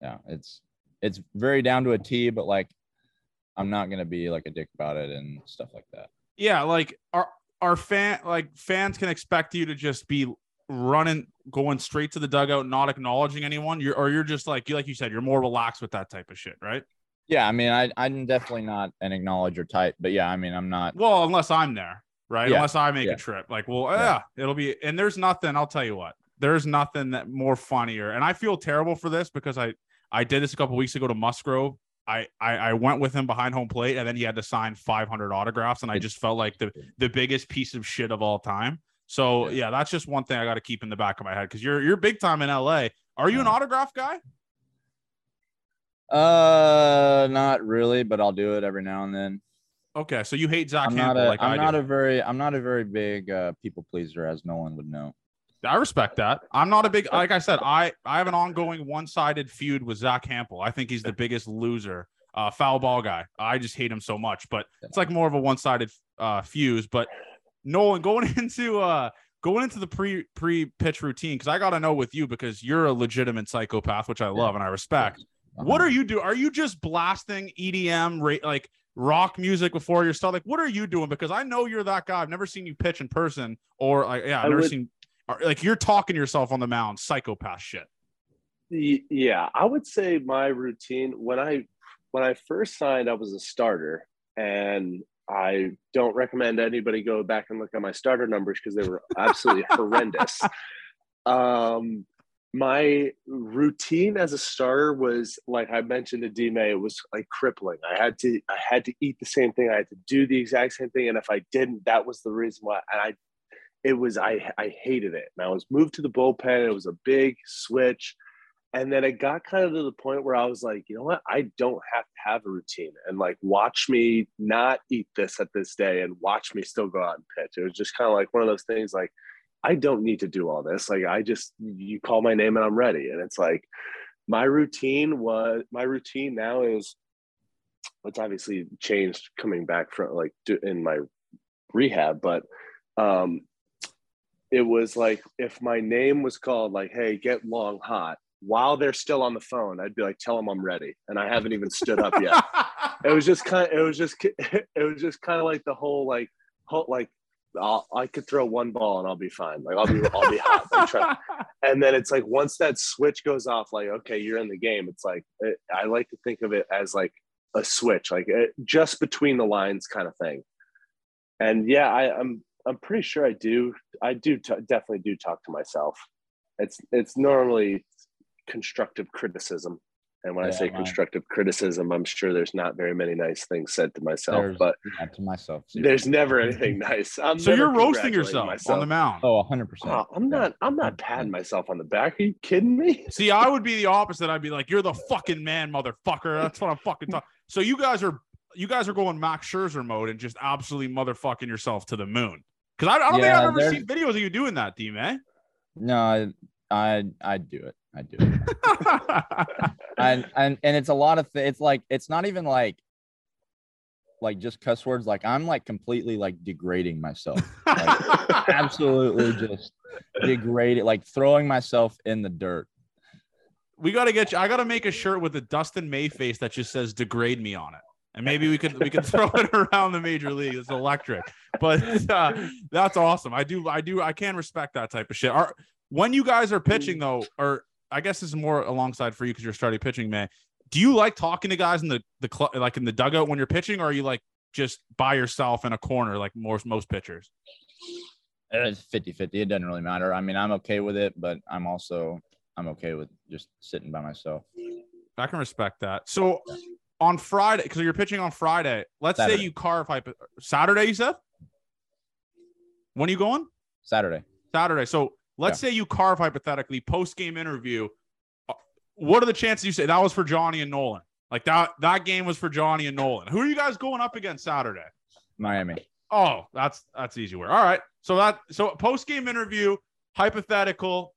yeah, it's it's very down to a T. But like I'm not gonna be like a dick about it and stuff like that. Yeah, like our our fan like fans can expect you to just be running going straight to the dugout not acknowledging anyone you're or you're just like you like you said you're more relaxed with that type of shit right Yeah, I mean, I I'm definitely not an acknowledger type, but yeah, I mean, I'm not. well unless i'm there right Yeah, unless i make yeah. a trip like well yeah. it'll be and there's nothing i'll tell you what there's nothing that more funnier and i feel terrible for this because i i did this a couple weeks ago to musgrove I, I I went with him behind home plate and then he had to sign 500 autographs and I just felt like the the biggest piece of shit of all time. So Yeah. yeah, that's just one thing I got to keep in the back of my head because you're you're big time in LA. Are you an autograph guy? Uh, not really, but I'll do it every now and then. Okay, so you hate Zach I'm not Hample a like am I not do. a very I'm not a very big uh, people pleaser, as no one would know. I respect that. I'm not a big like I said. I I have an ongoing one sided feud with Zach Hample. I think he's the biggest loser, uh, foul ball guy. I just hate him so much. But it's like more of a one sided uh, fuse. But Nolan going into uh going into the pre pre pitch routine because I got to know with you because you're a legitimate psychopath, which I love and I respect. What are you do? Are you just blasting EDM ra- like rock music before your start? Like, what are you doing? Because I know you're that guy. I've never seen you pitch in person, or like, yeah, I've I never would- seen. Like you're talking to yourself on the mound, psychopath shit. Yeah, I would say my routine when I when I first signed, I was a starter, and I don't recommend anybody go back and look at my starter numbers because they were absolutely horrendous. Um, my routine as a starter was like I mentioned to D May, it was like crippling. I had to I had to eat the same thing, I had to do the exact same thing, and if I didn't, that was the reason why. And I it was I I hated it. And I was moved to the bullpen. It was a big switch. And then it got kind of to the point where I was like, you know what? I don't have to have a routine and like watch me not eat this at this day and watch me still go out and pitch. It was just kind of like one of those things like, I don't need to do all this. Like, I just, you call my name and I'm ready. And it's like, my routine was, my routine now is, it's obviously changed coming back from like in my rehab, but um, it was like if my name was called like hey get long hot while they're still on the phone i'd be like tell them i'm ready and i haven't even stood up yet it was just kind of, it was just it was just kind of like the whole like whole like I'll, I could throw one ball and I'll be fine. Like I'll be I'll be hot. Like, try- and then it's like once that switch goes off, like okay, you're in the game. It's like it, I like to think of it as like a switch, like it, just between the lines kind of thing. And yeah, I, I'm I'm pretty sure I do. I do t- definitely do talk to myself. It's it's normally constructive criticism, and when I say mine- constructive criticism, I'm sure there's not very many nice things said to myself. There's- but yeah, to myself. there's never anything nice. I'm so you're roasting yourself myself. on the mound. Oh, 100%. Oh, I'm not. I'm not patting myself on the back. Are you kidding me? See, I would be the opposite. I'd be like, "You're the fucking man, motherfucker." That's what I'm fucking talking. So you guys are you guys are going Max Scherzer mode and just absolutely motherfucking yourself to the moon. Because I, I don't think I've ever seen videos of you doing that, D man. No, I, I, I do it. I do it. and and and it's a lot of th- it's like it's not even like like just cuss words like i'm like completely like degrading myself like, absolutely just degraded like throwing myself in the dirt we got to get you. I got to make a shirt with the Dustin May face that just says "degrade me" on it, and maybe we could we could throw it around the major league. It's electric, but uh, that's awesome. I do I do I can respect that type of shit. Are when you guys are pitching though, or I guess this is more alongside for you because you're starting pitching, man. Do you like talking to guys in the the cl- like in the dugout when you're pitching, or are you like just by yourself in a corner like most most pitchers? it's 50 50 it doesn't really matter i mean i'm okay with it but i'm also i'm okay with just sitting by myself I can respect that. So on Friday, because you're pitching on Friday, let's say you carve hypo- Saturday, you said? When are you going? saturday Saturday. So let's say you carve hypothetically post game interview. uh, What are the chances you say that was for Johnny and Nolan? Like that that game was for Johnny and Nolan. Who are you guys going up against Saturday? miami Oh, that's that's easy work. All right. So that so post game interview, hypothetical,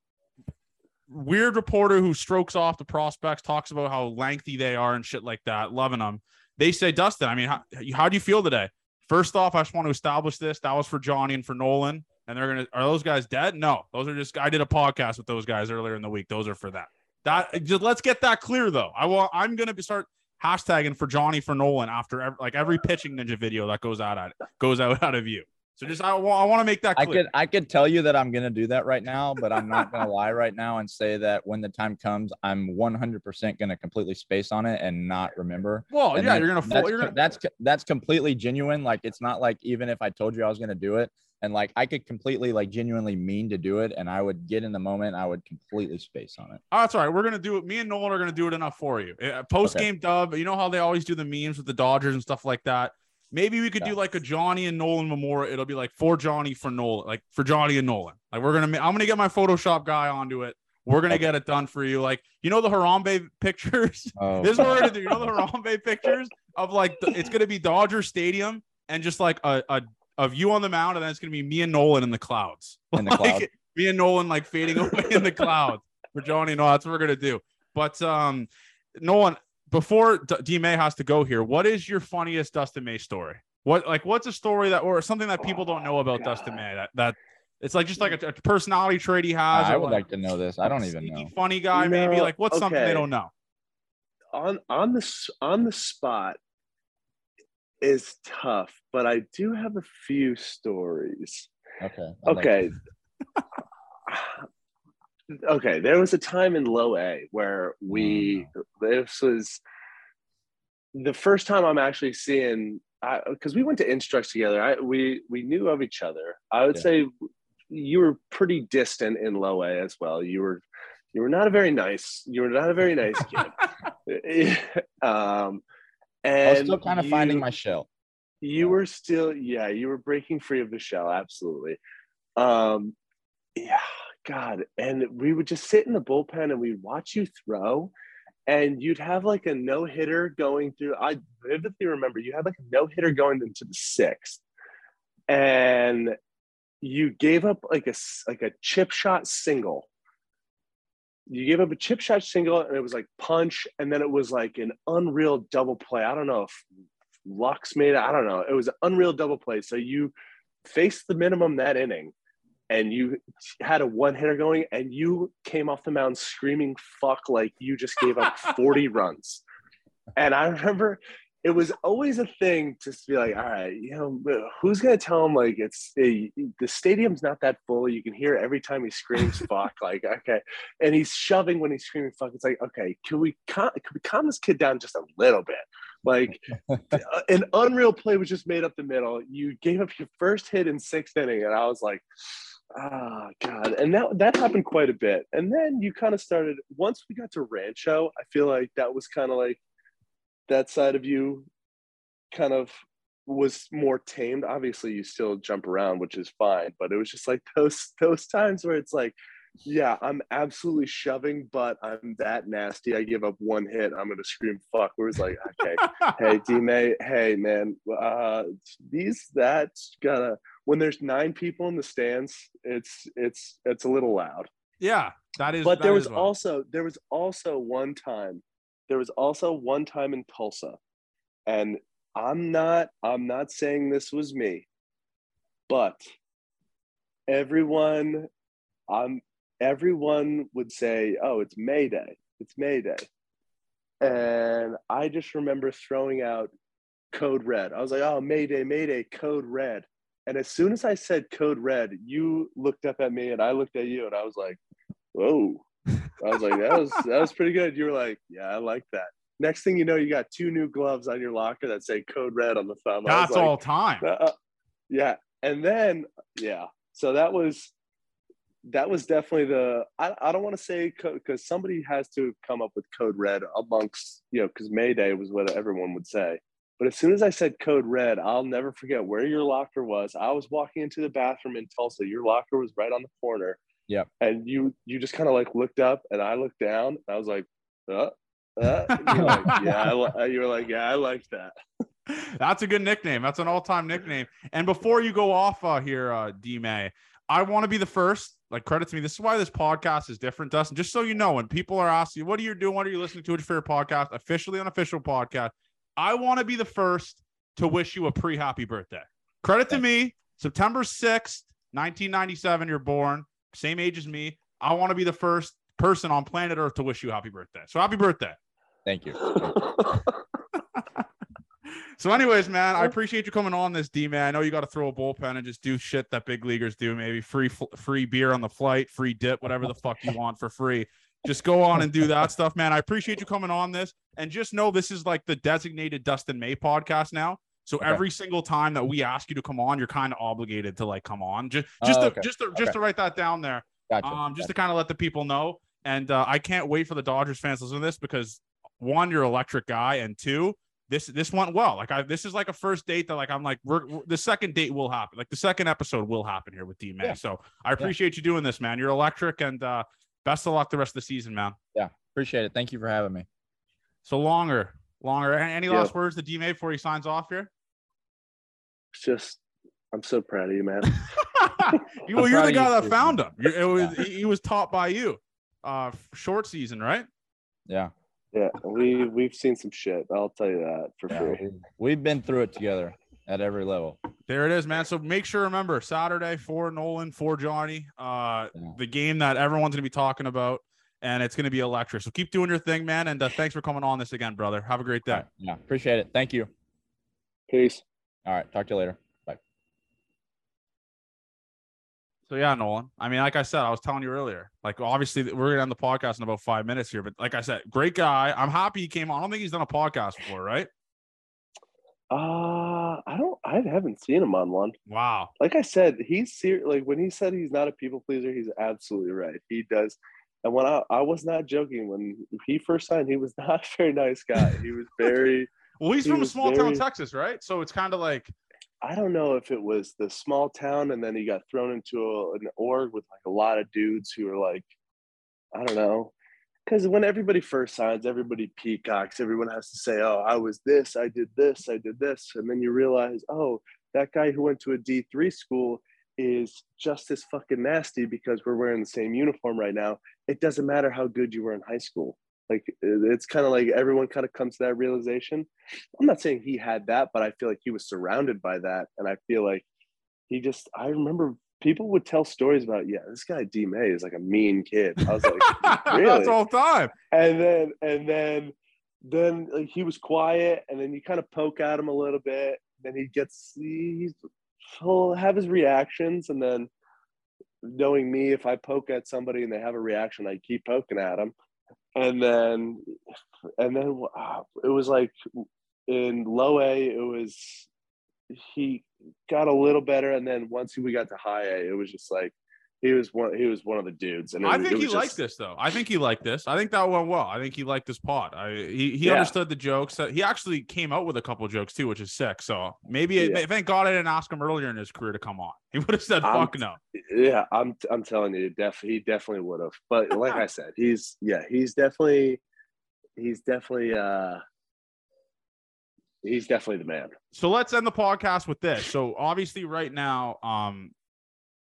weird reporter who strokes off the prospects, talks about how lengthy they are and shit like that, loving them. They say, Dustin, I mean, how, how do you feel today? First off, I just want to establish this. That was for Johnny and for Nolan. And they're gonna are those guys dead? No, those are just I did a podcast with those guys earlier in the week. Those are for that. That just let's get that clear though. I want I'm gonna be start hashtagging for Johnny for Nolan after every, like every pitching ninja video that goes out at goes out out of you. So just I, I want to make that clear. I could I could tell you that I'm gonna do that right now, but I'm not gonna lie right now and say that when the time comes, I'm 100% gonna completely space on it and not remember. Well, And yeah, you're gonna that's, you're gonna that's that's completely genuine. Like it's not like even if I told you I was gonna do it, and like I could completely like genuinely mean to do it, and I would get in the moment, I would completely space on it. Oh, that's all right. We're gonna do it. Me and Nolan are gonna do it enough for you. Eh, eh, post game dub. You know how they always do the memes with the Dodgers and stuff like that. Maybe we could do like a Johnny and Nolan memorial. It'll be like for Johnny for Nolan, like for Johnny and Nolan. Like we're gonna. I'm gonna get my Photoshop guy onto it. We're gonna Okay. get it done for you. Like you know the Harambe pictures. Oh, this is what we're gonna do. You know the Harambe pictures of like the, it's gonna be Dodger Stadium and just like a, a a you on the mound, and then it's gonna be me and Nolan in the clouds. In the Like, clouds. Me and Nolan like fading away in the clouds for Johnny. No, that's what we're gonna do. But um, Nolan, before D, D May has to go here, what is your funniest Dustin May story? What like what's a story that or something that people don't know about Dustin May that that it's like just like a, a personality trait he has. I would like to know this. I don't even know. Funny guy, You maybe like what's something they don't know. on on the on the spot is tough, but I do have a few stories. Okay. Like- Okay. okay, there was a time in low A where we this was the first time I'm actually seeing because we went to instructs together. I we we knew of each other. I would Yeah. say you were pretty distant in low A as well. You were you were not a very nice you were not a very nice kid. um I and was still kind of finding my shell. you were still, yeah, you were breaking free of the shell, absolutely. Um, yeah, God, and we would just sit in the bullpen and we'd watch you throw, and you'd have like a no hitter going through. I vividly remember you had like a no hitter going into the sixth, and you gave up like a like a chip shot single. You gave up a chip shot single, and it was like punch, and then it was like an unreal double play. I don't know if Lux made it. I don't know. It was an unreal double play. So you faced the minimum that inning and you had a one hitter going and you came off the mound screaming fuck like you just gave up 40 runs. And I remember it was always a thing to be like, all right, you know, who's gonna tell him like it's the the stadium's not that full. You can hear every time he screams fuck. Like, okay. And he's shoving when he's screaming fuck. It's like, okay, can we calm, can we calm this kid down just a little bit? Like uh, an unreal play was just made up the middle. You gave up your first hit in sixth inning, and I was like, ah, God. And that that happened quite a bit. And then you kind of started once we got to Rancho. I feel like that was kind of like that side of you, kind of was more tamed. Obviously, you still jump around, which is fine. But it was just like those those times where it's like. Yeah, I'm absolutely shoving, but I'm that nasty. I give up one hit, I'm gonna scream fuck. Where it's like, okay, hey D May, hey man, uh, these that's gotta when there's nine people in the stands, it's it's it's a little loud. yeah, that is. But that there was wild. also there was also one time, there was also one time in Tulsa, and I'm not I'm not saying this was me, but everyone, I'm everyone would say, oh, it's May Day, it's May Day, and I just remember throwing out code red. I was like, oh, Mayday, Mayday, code red. And as soon as I said code red, you looked up at me and I looked at you and I was like, whoa. I was like, that was that was pretty good. You were like, yeah, I like that. Next thing you know, you got two new gloves on your locker that say code red on the thumb. That's like, all time. uh, yeah. And then, yeah. So that was that was definitely the I, I don't want to say because somebody has to come up with code red amongst you know because Mayday was what everyone would say. But as soon as I said code red, I'll never forget where your locker was. I was walking into the bathroom in Tulsa. Your locker was right on the corner. Yep. And you you just kind of like looked up, and I looked down. And I was like, uh, uh. You're like, yeah. I, li-" you were like, yeah, I like that. That's a good nickname. That's an all-time nickname. And before you go off uh, here, uh, D May, I want to be the first. Like credit to me. This is why this podcast is different, Dustin. Just so you know, when people are asking you, "What are you doing? What are you listening to?" What's your favorite podcast? Officially unofficial podcast. I want to be the first to wish you a pre-happy birthday. Credit to me. September sixth, nineteen ninety-seven. You're born, same age as me. I want to be the first person on planet Earth to wish you a happy birthday. So happy birthday. Thank you. So, anyways, man, I appreciate you coming on this D man. I know you got to throw a bullpen and just do shit that big leaguers do. Maybe free free beer on the flight, free dip, whatever the fuck you want for free. Just go on and do that stuff, man. I appreciate you coming on this, and just know this is like the designated Dustin May podcast now. So okay. every single time that we ask you to come on, you're kind of obligated to like come on. Just just oh, to, just to, just okay. to write that down there. Gotcha. Um, just gotcha. to kind of let the people know. And uh, I can't wait for the Dodgers fans to listen to this because one, you're electric guy, and two, this this went well. Like I this is like a first date that like I'm like we're, we're the second date will happen. Like the second episode will happen here with D May. Yeah. So I appreciate yeah. you doing this, man. You're electric and uh best of luck the rest of the season, man. Yeah, appreciate it. Thank you for having me. So longer, longer. Any last words to D May before he signs off here? It's just I'm so proud of you, man. you, well, you're the guy that found him. It was he was taught by you. Uh short season, right? Yeah. Yeah, we we've seen some shit. I'll tell you that for yeah, sure. We've been through it together at every level. There it is, man. So make sure remember Saturday for Nolan for Johnny, uh, yeah. the game that everyone's gonna be talking about, and it's gonna be electric. So keep doing your thing, man. And uh, thanks for coming on this again, brother. Have a great day. Right. Yeah, appreciate it. Thank you. Peace. All right, talk to you later. Bye. So yeah, Nolan. I mean, like I said, I was telling you earlier. Like, obviously, we're gonna end the podcast in about five minutes here. But like I said, great guy. I'm happy he came on. I don't think he's done a podcast before, right? Uh, I don't. I haven't seen him on one. Wow. Like I said, he's serious. Like when he said he's not a people pleaser, he's absolutely right. He does. And when I, I was not joking when he first signed, he was not a very nice guy. He was very. Well, he's he from a small very, town Texas, right? So it's kind of like I don't know if it was the small town and then he got thrown into a, an org with like a lot of dudes who are like, I don't know. Because when everybody first signs, everybody peacocks. Everyone has to say, oh, I was this, I did this, I did this. And then you realize, oh, that guy who went to a D3 school is just as fucking nasty because we're wearing the same uniform right now. It doesn't matter how good you were in high school. Like it's kind of like everyone kind of comes to that realization. I'm not saying he had that, but I feel like he was surrounded by that, and I feel like he just. I remember people would tell stories about, yeah, this guy D May is like a mean kid. I was like, really? That's all time. And then and then then like, he was quiet, and then you kind of poke at him a little bit. Then he gets he's he'll have his reactions, and then knowing me, if I poke at somebody and they have a reaction, I keep poking at them and then and then uh, it was like in low A, it was he got a little better, and then once we got to high A, it was just like he was one. He was one of the dudes, and I think he just, liked this though. I think he liked this. I think that went well. I think he liked this pod. I he he yeah. understood the jokes. He actually came out with a couple jokes too, which is sick. So maybe yeah. it, thank God I didn't ask him earlier in his career to come on. He would have said I'm, "Fuck no." Yeah, I'm I'm telling you, def he definitely would have. But like I said, he's yeah, he's definitely he's definitely uh he's definitely the man. So let's end the podcast with this. So obviously, right now, um,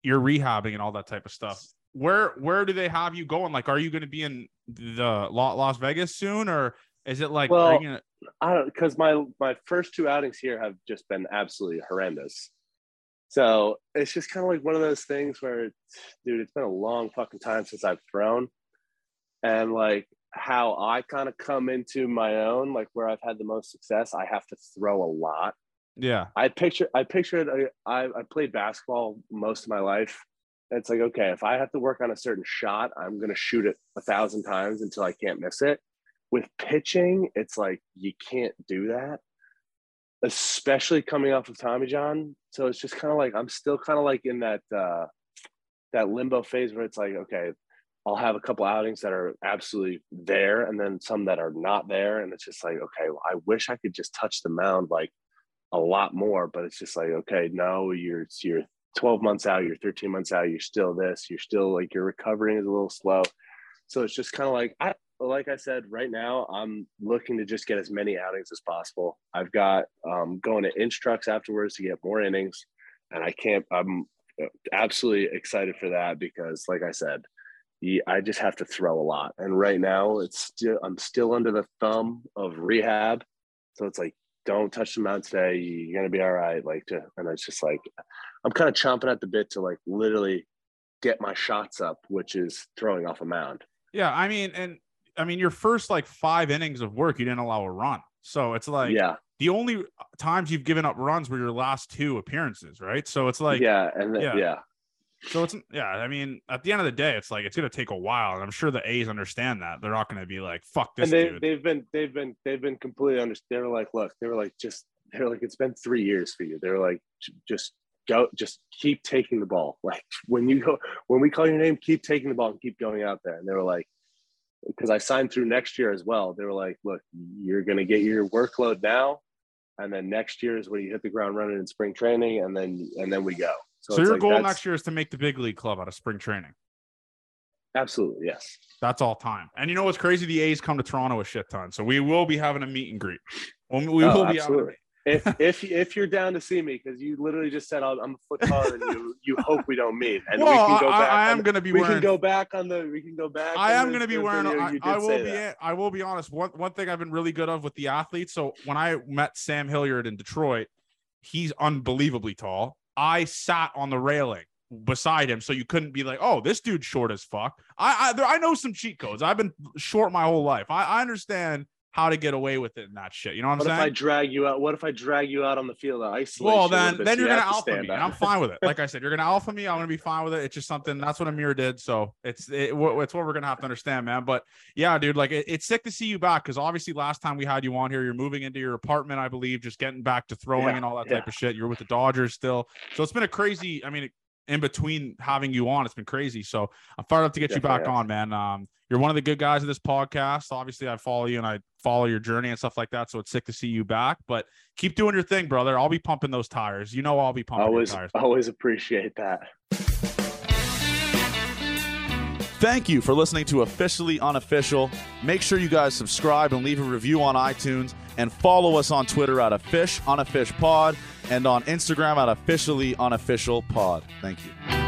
you're rehabbing and all that type of stuff. Where where do they have you going? Like, are you going to be in the Las Vegas soon, or is it like? Well, gonna... I don't because my my first two outings here have just been absolutely horrendous. So it's just kind of like one of those things where, dude, it's been a long fucking time since I've thrown, and like how I kind of come into my own, like where I've had the most success, I have to throw a lot yeah. I picture I pictured I I played basketball most of my life. It's like, okay, if I have to work on a certain shot, I'm gonna shoot it a thousand times until I can't miss it. With pitching, it's like you can't do that. Especially coming off of Tommy John. So it's just kind of like I'm still kind of like in that uh that limbo phase where it's like, okay, I'll have a couple outings that are absolutely there and then some that are not there. And it's just like, okay, well, I wish I could just touch the mound like a lot more, but it's just like, okay, no, you're you're 12 months out, you're 13 months out, you're still this, you're still like your recovering is a little slow. So it's just kind of like I like I said, right now I'm looking to just get as many outings as possible. I've got um, going to instructs afterwards to get more innings, and I can't. I'm absolutely excited for that because, like I said, I just have to throw a lot. And right now, it's still I'm still under the thumb of rehab, so it's like don't touch the mound today. You're gonna be all right. Like to, and it's just like I'm kind of chomping at the bit to like literally get my shots up, which is throwing off a mound. Yeah, I mean, and I mean, your first like five innings of work, you didn't allow a run. So it's like, yeah, the only times you've given up runs were your last two appearances, right? So it's like, yeah, and yeah. yeah. yeah. So it's yeah. I mean, at the end of the day, it's like it's gonna take a while, and I'm sure the A's understand that. They're not gonna be like, "Fuck this and they, dude." they've been they've been they've been completely under they were like look they were like just they were like it's been three years for you they were like just go just keep taking the ball like when you go when we call your name keep taking the ball and keep going out there and they were like because i signed through next year as well they were like look you're going to get your workload now and then next year is when you hit the ground running in spring training and then and then we go so, it's your like goal that's- next year is to make the big league club out of spring training. absolutely yes That's all time. And you know what's crazy? The A's come to Toronto a shit ton, so we will be having a meet and greet. We we Oh, will be having absolutely. if if if you're down to see me because you literally just said I'm a foot taller than you, you hope we don't meet, and well, we can go I, back. I on am going to be we wearing. can go back on the. We can go back. I am going to be wearing. I, I will be. that. I will be honest. One one thing I've been really good of with the athletes. So when I met Sam Hilliard in Detroit, he's unbelievably tall. I sat on the railing beside him, so you couldn't be like, "Oh, this dude's short as fuck." I I, there, I know some cheat codes. I've been short my whole life. I, I understand how to get away with it and that shit. You know what I'm saying? What if I drag you out? What if I drag you out on the field isolation? Well, then, then You you're gonna alpha me, and I'm fine with it. Like I said, you're gonna alpha me. I'm gonna be fine with it. It's just something. That's what Amir did. So it's it, it's what we're gonna have to understand, man. But yeah, dude, like it, it's sick to see you back because obviously last time we had you on here, you're moving into your apartment, I believe, just getting back to throwing Yeah, and all that yeah. type of shit. You're with the Dodgers still, so it's been a crazy. I mean. In between having you on, it's been crazy. So I'm fired up to get you back on, man. Um, you're one of the good guys of this podcast. Obviously, I follow you and I follow your journey and stuff like that. So it's sick to see you back. But keep doing your thing, brother. I'll be pumping those tires. You know I'll be pumping always tires. always appreciate that. Thank you for listening to Officially Unofficial. Make sure you guys subscribe and leave a review on iTunes and follow us on Twitter at a fish on a Fish Pod and on Instagram at Officially Unofficial Pod. Thank you.